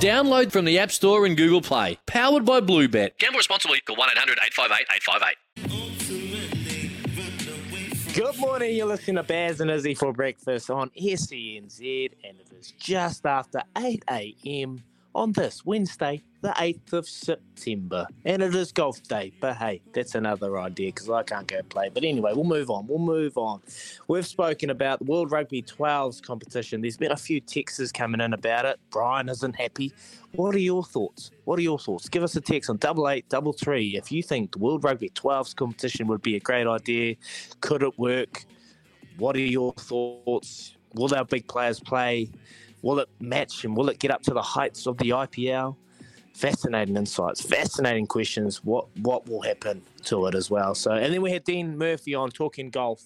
Download from the App Store and Google Play. Powered by Bluebet. Gamble responsibly. Call 1 800 858 858. Good morning. You're listening to Baz and Izzy for breakfast on SENZ, and it is just after 8 a.m. on this Wednesday, the 8th of September. And it is golf day, but hey, that's another idea because I can't go play. But anyway, we'll move on. We'll move on. We've spoken about the World Rugby 12s competition. There's been a few texts coming in about it. Brian isn't happy. What are your thoughts? What are your thoughts? Give us a text on double eight double three if you think the World Rugby 12s competition would be a great idea. Could it work? What are your thoughts? Will our big players play? Will it match and will it get up to the heights of the IPL? Fascinating insights, fascinating questions. What what will happen to it as well? So, and then we had Dean Murphy on talking golf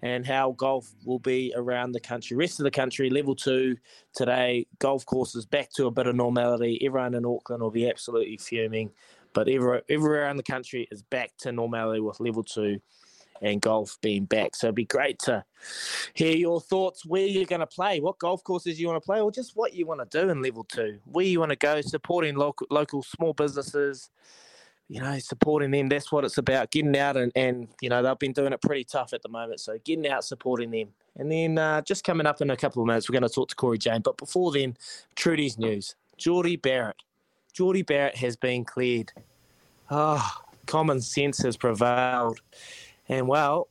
and how golf will be around the country, rest of the country. Level two today, golf courses back to a bit of normality. Everyone in Auckland will be absolutely fuming, but everywhere, everywhere around the country is back to normality with level two and golf being back. So it'd be great to hear your thoughts where you're going to play, what golf courses you want to play, or just what you want to do in level two, where you want to go, supporting local, local small businesses. You know, supporting them. That's what it's about. Getting out and, and you know they've been doing it pretty tough at the moment. So getting out, supporting them, and then uh, just coming up in a couple of minutes, we're going to talk to Cory Jane. But before then, Trudy's news. Jordie Barrett. Jordie Barrett has been cleared. Ah, oh, common sense has prevailed. And well,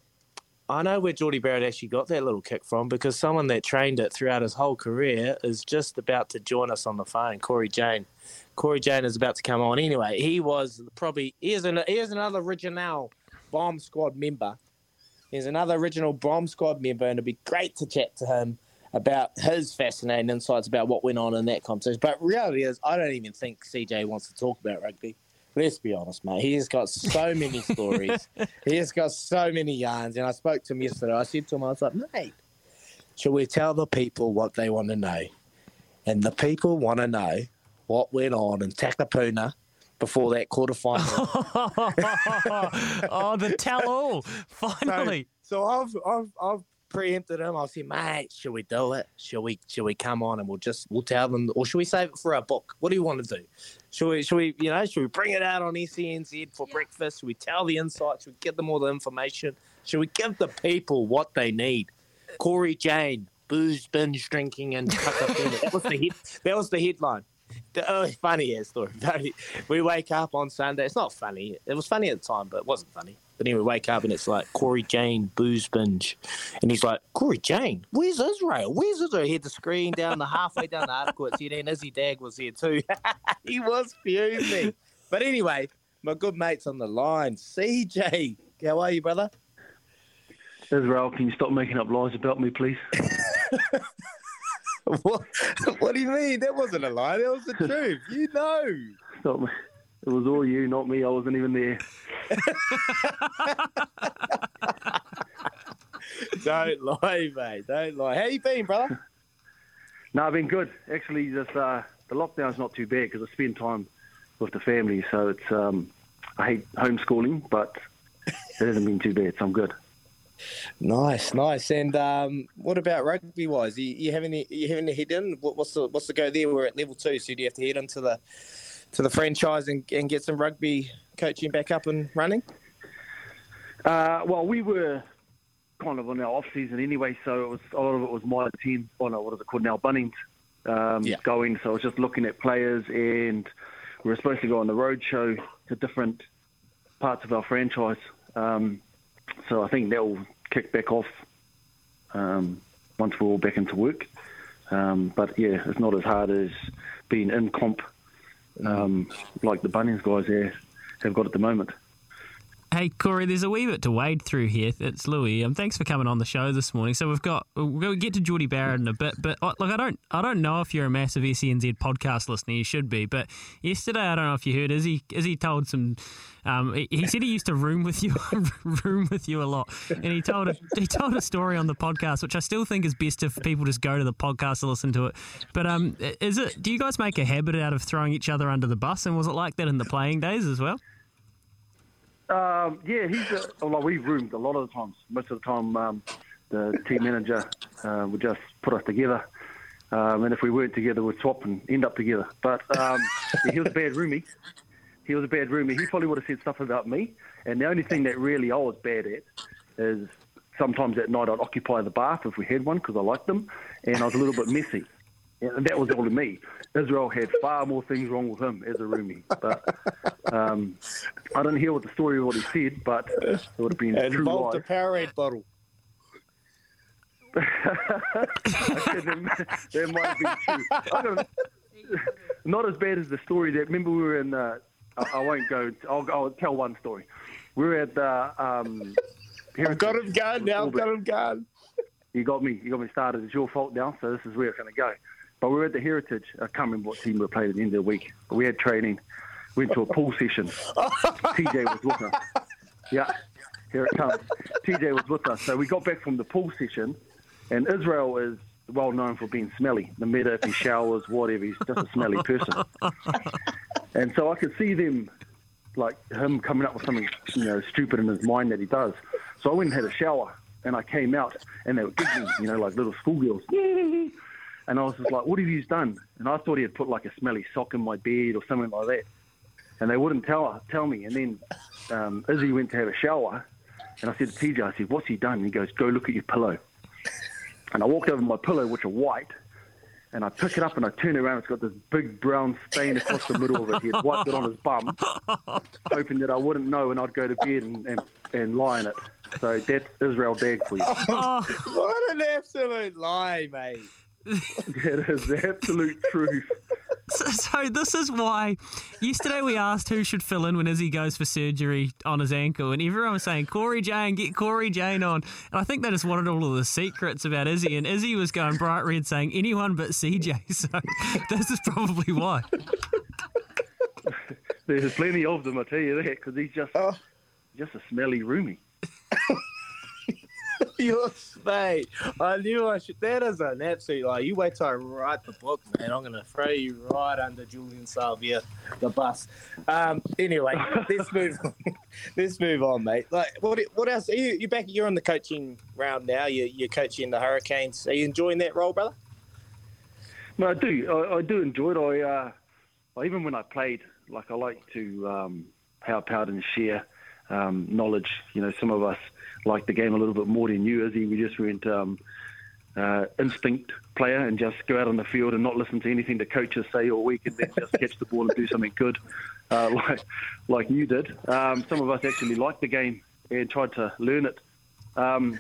I know where Jordie Barrett actually got that little kick from because someone that trained it throughout his whole career is just about to join us on the phone, Cory Jane. Cory Jane is about to come on. Anyway, he was probably here's an here's another original bomb squad member. He's another original bomb squad member, and it'd be great to chat to him about his fascinating insights about what went on in that competition. But reality is, I don't even think CJ wants to talk about rugby let's be honest, mate. He has got so many stories. he has got so many yarns. And I spoke to him yesterday. I said to him, I was like, mate, should we tell the people what they want to know? And the people want to know what went on in Takapuna before that quarterfinal. oh, the tell all, finally. So, so I've, I've, I've preempted him. I said, mate, should we do it? Should we should we come on and we'll just we'll tell them or should we save it for our book? What do you want to do? Should we should we you know, should we bring it out on SENZ for yeah. breakfast? Should we tell the insights? Should we give them all the information? Should we give the people what they need? Cory Jane, booze binge drinking and that was the hit that was the headline. The, oh, funny ass story. We wake up on Sunday. It's not funny. It was funny at the time, but it wasn't funny. But anyway, wake up and it's like Cory Jane booze binge, and he's like, Cory Jane, where's Israel? Where's Israel? He had the screen down the halfway down the article. It said, and Izzy Dagg was here too. he was fuming. But anyway, my good mate's on the line. CJ, how are you, brother? Israel, can you stop making up lies about me, please? what, what do you mean? That wasn't a lie. That was the truth. You know. Stop me. It was all you, not me. I wasn't even there. Don't lie, mate. Don't lie. How you been, brother? No, I've been good. Actually, just uh, the lockdown's not too bad because I spend time with the family. So it's um, I hate homeschooling, but it hasn't been too bad. So I'm good. Nice, nice. And um, what about rugby wise? You, you having you having to head in? What, what's the what's the go there? We're at level two, so do you have to head into the to the franchise and, and get some rugby coaching back up and running? Uh, well, we were kind of on our off season anyway, so it was a lot of it was my team. Oh no, what is it called now? Bunnings um, yeah. going. So I was just looking at players, and we were supposed to go on the road show to different parts of our franchise. Um, so I think that will kick back off um, once we're all back into work. Um, but yeah, it's not as hard as being in comp um, like the Bunnings guys there have got at the moment. Hey, Cory, there's a wee bit to wade through here. It's Louis. Um, thanks for coming on the show this morning. So we've got we'll get to Jordie Barrett in a bit, but look, I don't I don't know if you're a massive SENZ podcast listener. You should be. But yesterday, I don't know if you heard. Izzy Izzy told some. Um, he, he said he used to room with you, room with you a lot, and he told a, he told a story on the podcast, which I still think is best if people just go to the podcast to listen to it. But um, is it? Do you guys make a habit out of throwing each other under the bus, and was it like that in the playing days as well? Um, yeah, he's a, well, we've roomed a lot of the times. Most of the time, um, the team manager uh, would just put us together. Um, and if we weren't together, we'd swap and end up together. But um, yeah, he was a bad roomie. He was a bad roomie. He probably would have said stuff about me. And the only thing that really I was bad at is sometimes at night I'd occupy the bath if we had one because I liked them, and I was a little bit messy. And that was all to me. Israel had far more things wrong with him as a roomie. But um, I didn't hear what the story of what he said, but it would have been it true involved life. a Powerade bottle. that, might been true. I don't, not as bad as the story that. Remember, we were in. Uh, I, I won't go. I'll, I'll tell one story. We were at the. Um, I've got him gone now. I've got him gone. You got me. You got me started. It's your fault now. So this is where it's going to go. But we were at the Heritage. I can't remember what team we played at the end of the week. But we had training. Went to a pool session. TJ was with us. Yeah, here it comes. TJ was with us. So we got back from the pool session, and Israel is well known for being smelly. No matter if he showers, whatever, he's just a smelly person. And so I could see them, like him coming up with something, you know, stupid in his mind that he does. So I went and had a shower, and I came out, and they were giggling, you know, like little schoolgirls. And I was just like, "What have you done?" And I thought he had put like a smelly sock in my bed or something like that. And they wouldn't tell tell me. And then um, Izzy went to have a shower, and I said to TJ, I said, "What's he done?" And he goes, "Go look at your pillow." And I walked over my pillow, which are white, and I pick it up and I turn around. It's got this big brown stain across the middle of it. He had wiped it on his bum, hoping that I wouldn't know and I'd go to bed and, and, and lie in it. So that's Israel Dagg for you. What an absolute lie, mate. that is the absolute truth. So, so this is why yesterday we asked who should fill in when Izzy goes for surgery on his ankle, and everyone was saying Cory Jane, get Cory Jane on. And I think they just wanted all of the secrets about Izzy, and Izzy was going bright red saying anyone but CJ. So this is probably why. There's plenty of them, I tell you that, because he's just oh. just a smelly roomie. You're mate. I knew I should. That is an absolute lie. You wait till I write the book, man. I'm going to throw you right under Julian Savea, the bus. Um, anyway, let's move. On. let's move on, mate. Like, what? What else? Are you you back? You're on the coaching round now. You, you're coaching the Hurricanes. Are you enjoying that role, brother? No, I do. I, I do enjoy it. I, uh, I even when I played, like I like to um, help out and share um, knowledge. You know, some of us like the game a little bit more than you, Izzy. We just went um, uh, instinct player and just go out on the field and not listen to anything the coaches say all week and then just catch the ball and do something good, uh, like like you did. Um, some of us actually liked the game and tried to learn it. Um,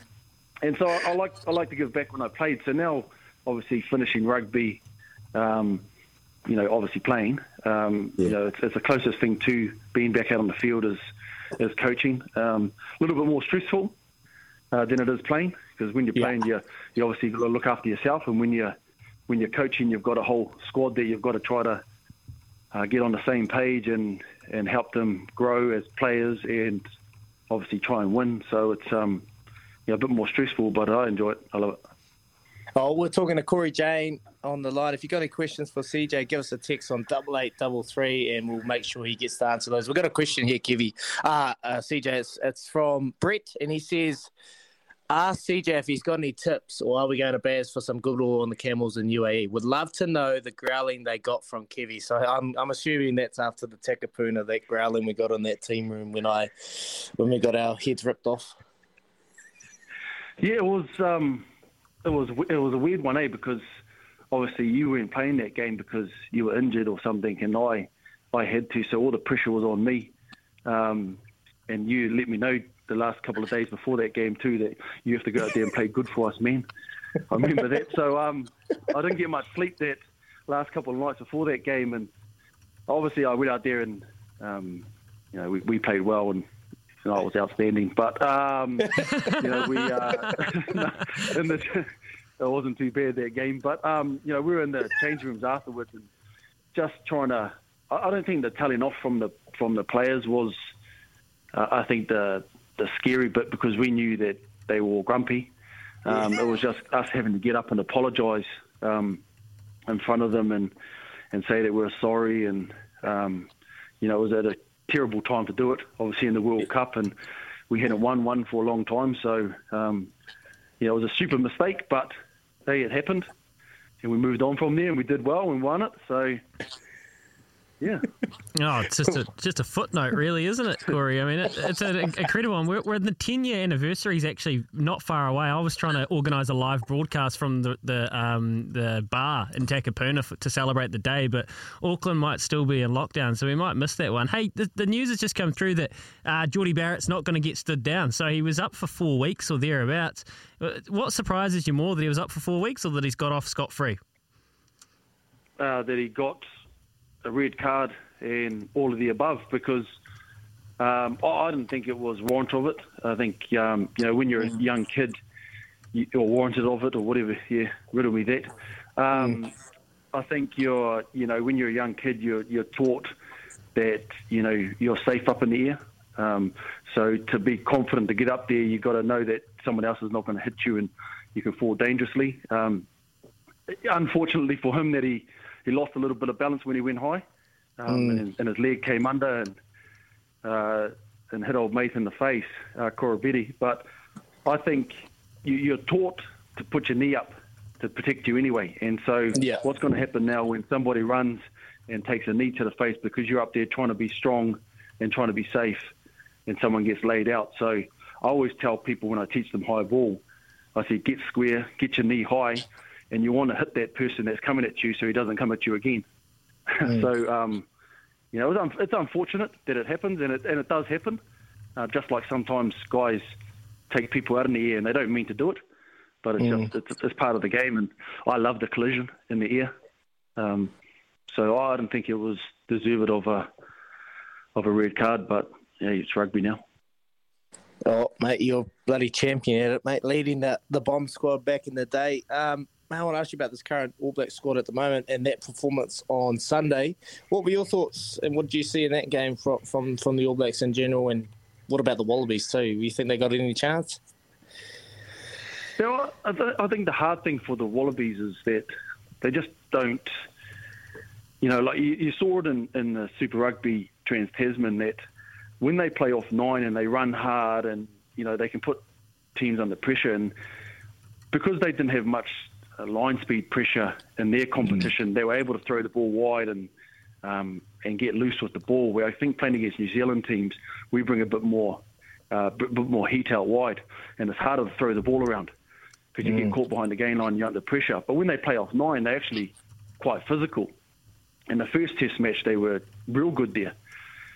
and so I, I like I like to give back when I played. So now, obviously, finishing rugby, um, you know, obviously playing, um, you know, it's, it's the closest thing to being back out on the field is is coaching. Um, a little bit more stressful uh, than it is playing because when you're Yeah. playing, you you obviously got to look after yourself, and when you're when you're coaching, you've got a whole squad there. You've got to try to uh, get on the same page and and help them grow as players and obviously try and win. So it's um, yeah, a bit more stressful, but I enjoy it. I love it. Oh, we're talking to Cory Jane on the line. If you've got any questions for CJ, give us a text on double eight double three, and we'll make sure he gets to answer those. We've got a question here, Kivy. Uh, uh, CJ, it's, it's from Brett, and he says, "Ask CJ if he's got any tips, or are we going to Baz for some good oil on the camels in UAE? Would love to know the growling they got from Kivy. So I'm, I'm assuming that's after the Takapuna, that growling we got in that team room when I when we got our heads ripped off. Yeah, it was um, it was it was a weird one, eh? Because obviously you weren't playing that game because you were injured or something, and I I had to, so all the pressure was on me. Um, and you let me know the last couple of days before that game too that you have to go out there and play good for us, man. I remember that. So um, I didn't get much sleep that last couple of nights before that game, and obviously I went out there and um, you know we, we played well and no, it was outstanding. But um, you know, we uh, in the, it wasn't too bad that game. But um, you know, we were in the change rooms afterwards and just trying to. I don't think the telling off from the from the players was. Uh, I think the the scary bit because we knew that they were all grumpy. Um, it was just us having to get up and apologise um, in front of them and and say that we're sorry and um, you know it was at a terrible time to do it. Obviously in the World Cup and we hadn't won one for a long time, so um, you know it was a super mistake, but hey, it happened and we moved on from there and we did well and won it. So yeah. Oh, it's just a just a footnote, really, isn't it, Cory? I mean, it, it's an incredible one. We're, we're the ten year anniversary is actually not far away. I was trying to organise a live broadcast from the the um, the bar in Takapuna to celebrate the day, but Auckland might still be in lockdown, so we might miss that one. Hey, the, the news has just come through that uh, Jordie Barrett's not going to get stood down, so he was up for four weeks or thereabouts. Uh, what surprises you more that he was up for four weeks or that he's got off scot free? Uh, that he got a red card and all of the above because um, I didn't think it was warrant of it. I think um, you know when you're a young kid, you, are warranted of it or whatever. Yeah, riddle me that. Um, mm. I think you're you know when you're a young kid, you're you're taught that you know you're safe up in the air. Um, so to be confident to get up there, you've got to know that someone else is not going to hit you and you can fall dangerously. Um, unfortunately for him, that he he lost a little bit of balance when he went high, um, mm. and, and, his leg came under and uh, and hit old mate in the face, uh, But I think you, you're taught to put your knee up to protect you anyway. And so, yeah. what's going to happen now when somebody runs and takes a knee to the face because you're up there trying to be strong and trying to be safe, and someone gets laid out? So I always tell people when I teach them high ball, I say get square, get your knee high, and you want to hit that person that's coming at you so he doesn't come at you again. So, um, you know, it's, un- it's, unfortunate that it happens, and it, and it does happen. Uh, just like sometimes guys take people out in the air and they don't mean to do it, but it's mm. just it's, it's, part of the game. And I love the collision in the air, um, so I didn't think it was deserved of a of a red card. But yeah, it's rugby now. Oh, mate, you're bloody champion at it, mate. Leading the, the bomb squad back in the day. Um, I want to ask you about this current All Black squad at the moment and that performance on Sunday. What were your thoughts and what did you see in that game from from, from the All Blacks in general? And what about the Wallabies too? Do you think they got any chance? Yeah, I, th- I think the hard thing for the Wallabies is that they just don't. You know, like you, you saw it in, in the Super Rugby Trans Tasman that when they play off nine and they run hard and you know they can put teams under pressure and because they didn't have much line speed pressure in their competition, they were able to throw the ball wide and um, and get loose with the ball. Where I think playing against New Zealand teams, we bring a bit more uh, bit, bit more heat out wide, and it's harder to throw the ball around because you mm. get caught behind the gain line, you're under pressure. But when they play off nine, they're actually quite physical. In the first Test match, they were real good there.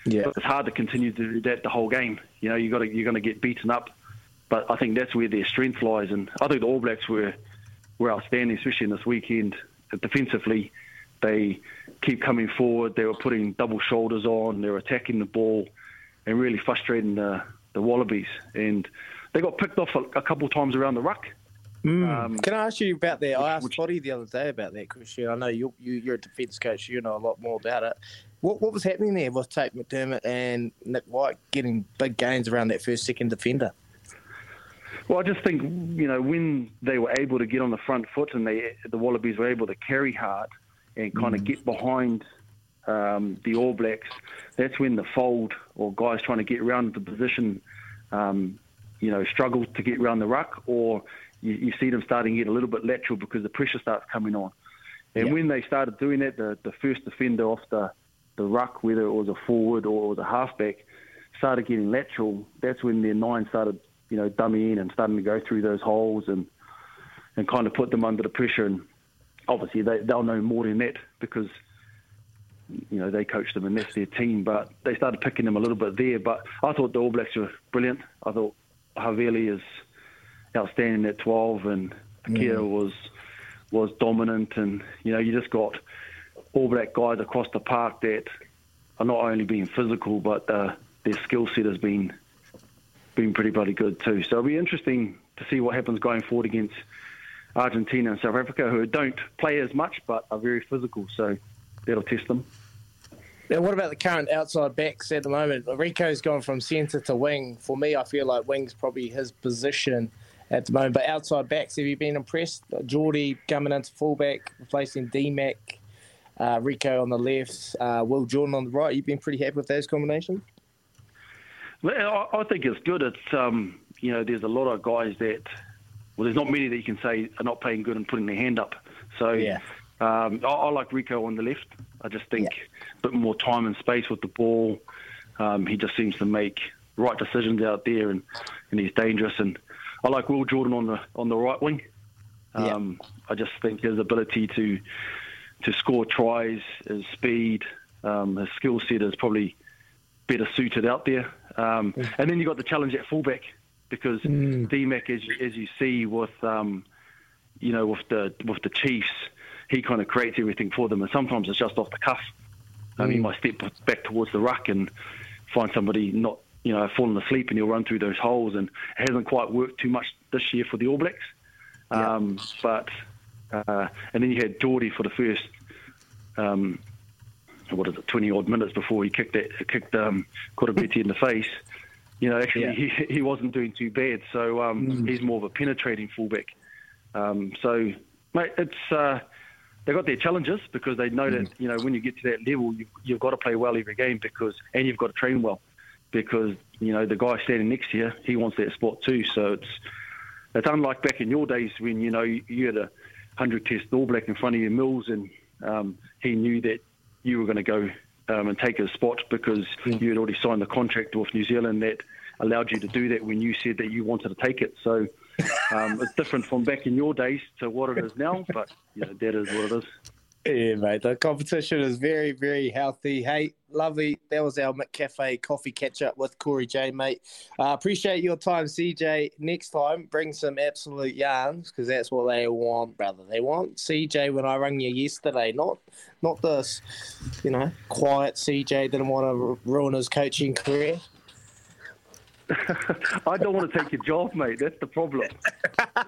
Yeah, but it's hard to continue to do that the whole game. You know, you got you're going to get beaten up. But I think that's where their strength lies, and I think the All Blacks were were outstanding, especially in this weekend. Defensively, they keep coming forward. They were putting double shoulders on. They were attacking the ball and really frustrating the, the Wallabies. And they got picked off a, a couple of times around the ruck. Mm. Um, Can I ask you about that? I asked which, the other day about that, Christian. I know you, you, you're a defence coach. You know a lot more about it. What, what was happening there with Tate McDermott and Nick White getting big gains around that first, second defender? Well, I just think you know when they were able to get on the front foot and they the Wallabies were able to carry hard and kind mm. of get behind um, the All Blacks, that's when the fold or guys trying to get around the position, um, you know, struggle to get around the ruck, or you, you, see them starting to get a little bit lateral because the pressure starts coming on. And yeah. when they started doing that, the, the first defender off the, the ruck, whether it was a forward or it was a halfback, started getting lateral. That's when their nine started you know, dummy in and starting to go through those holes and and kind of put them under the pressure. And obviously, they they'll know more than that because you know they coached them and that's their team. But they started picking them a little bit there. But I thought the All Blacks were brilliant. I thought Havili is outstanding at 12, and Akira mm. was was dominant. And you know, you just got All Black guys across the park that are not only being physical, but uh, their skill set has been been pretty bloody good too. So it'll be interesting to see what happens going forward against Argentina and South Africa, who don't play as much but are very physical. So that'll test them. Now, what about the current outside backs at the moment? Rico's gone from centre to wing. For me, I feel like wing's probably his position at the moment. But outside backs, have you been impressed? Jordie coming into fullback, replacing D-Mac, uh, Rico on the left, uh, Will Jordan on the right. You've been pretty happy with those combinations? Well, I think it's good. It's um, you know, there's a lot of guys that, well, there's not many that you can say are not playing good and putting their hand up. So yeah. Um, I, I, like Rico on the left. I just think yeah. a bit more time and space with the ball. Um, he just seems to make right decisions out there, and, and he's dangerous. And I like Will Jordan on the on the right wing. Um, yeah. I just think his ability to to score tries, his speed, um, his skill set is probably better suited out there. Um, mm. And then you've got the challenge at fullback because mm. DMAC, as you, as you see with um, you know with the with the Chiefs, he kind of creates everything for them, and sometimes it's just off the cuff. Mm. Um, he might step back towards the ruck and find somebody not, you know, falling asleep, and he'll run through those holes. And it hasn't quite worked too much this year for the All Blacks. Um, yeah. But uh, and then you had Jordie for the first, um, what is it, twenty odd minutes before he kicked that kicked um, Koroibete in the face. You know, actually, yeah. he, he wasn't doing too bad. So um, mm. he's more of a penetrating fullback. Um, so, mate, it's uh, they've got their challenges because they know that mm. you know when you get to that level, you've, you've got to play well every game because and you've got to train well because you know the guy standing next to you, he wants that spot too. So it's it's unlike back in your days when you know you, you had a hundred test All Black in front of your Mils and um, he knew that you were going to go um, and take his spot because mm. you had already signed the contract with New Zealand that allowed you to do that when you said that you wanted to take it. So um, it's different from back in your days to what it is now, but you know, that is what it is. Yeah, mate. The competition is very, very healthy. Hey, lovely. That was our McCafe coffee catch up with Cory J, mate. Uh, appreciate your time, CJ. Next time, bring some absolute yarns because that's what they want, brother. They want CJ when I rang you yesterday, not not this, you know, quiet CJ didn't want to ruin his coaching career. I don't want to take your job, mate. That's the problem.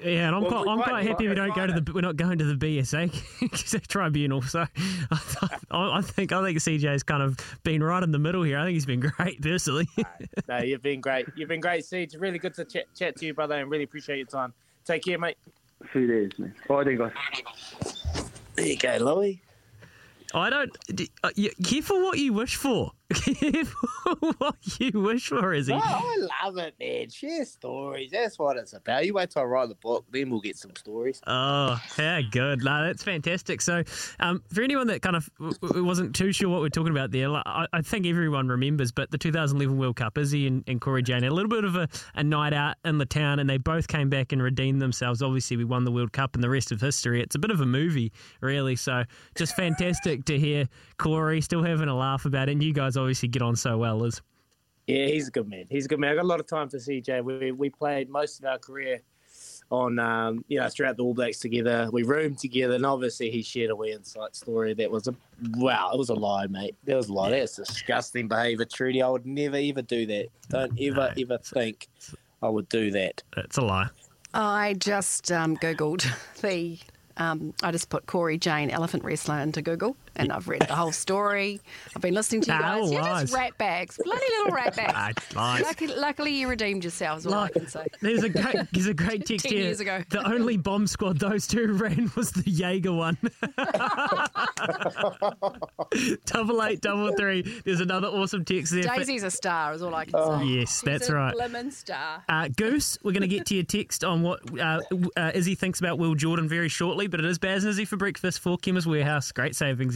Yeah, and I'm well, quite, I'm quite happy we don't go to the we're not going to the BSA tribunal. So I, I, think I think CJ's kind of been right in the middle here. I think he's been great personally. no, you've been great. You've been great, CJ. Really good to chat, chat to you, brother, and really appreciate your time. Take care, mate. See you days, mate. Bye, guys. There you go, Louie. I don't. Uh, careful what you wish for. what you wish for, is he? Oh, I love it, man. Share stories. That's what it's about. You wait till I write the book, then we'll get some stories. Oh, yeah, good. No, that's fantastic. So, um, for anyone that kind of wasn't too sure what we're talking about there, I, I, think everyone remembers, but the 2011 World Cup, Izzy and, and Cory Jane, a little bit of a, a night out in the town, and they both came back and redeemed themselves. Obviously, we won the World Cup and the rest of history. It's a bit of a movie, really. So, just fantastic to hear Cory still having a laugh about it, and you guys obviously get on so well, Liz. Yeah, he's a good man. He's a good man. I got a lot of time for CJ. We we played most of our career on um, you know throughout the All Blacks together. We roomed together, and obviously he shared a wee inside story that was a wow. It was a lie, mate. That was a lie. That's disgusting behaviour, Trudy. I would never ever do that. Don't ever no. ever think I would do that. It's a lie. I just um, googled the um, I just put Cory Jane elephant wrestler into Google, and I've read the whole story. I've been listening to you guys. Oh, You're just rat bags, bloody little rat bags. luckily, luckily, you redeemed yourselves. All like, I can say. There's a great, there's a great text Ten here. Years ago. The only bomb squad those two ran was the Jaeger one. double eight, double three. There's another awesome text there. Daisy's a star, is all I can oh. say. Yes, She's that's a right. Lemon star. Uh, Goose, we're going to get to your text on what uh, uh, Izzy thinks about Will Jordan very shortly, but it is Baz and Izzy for breakfast for Chemist Warehouse. Great savings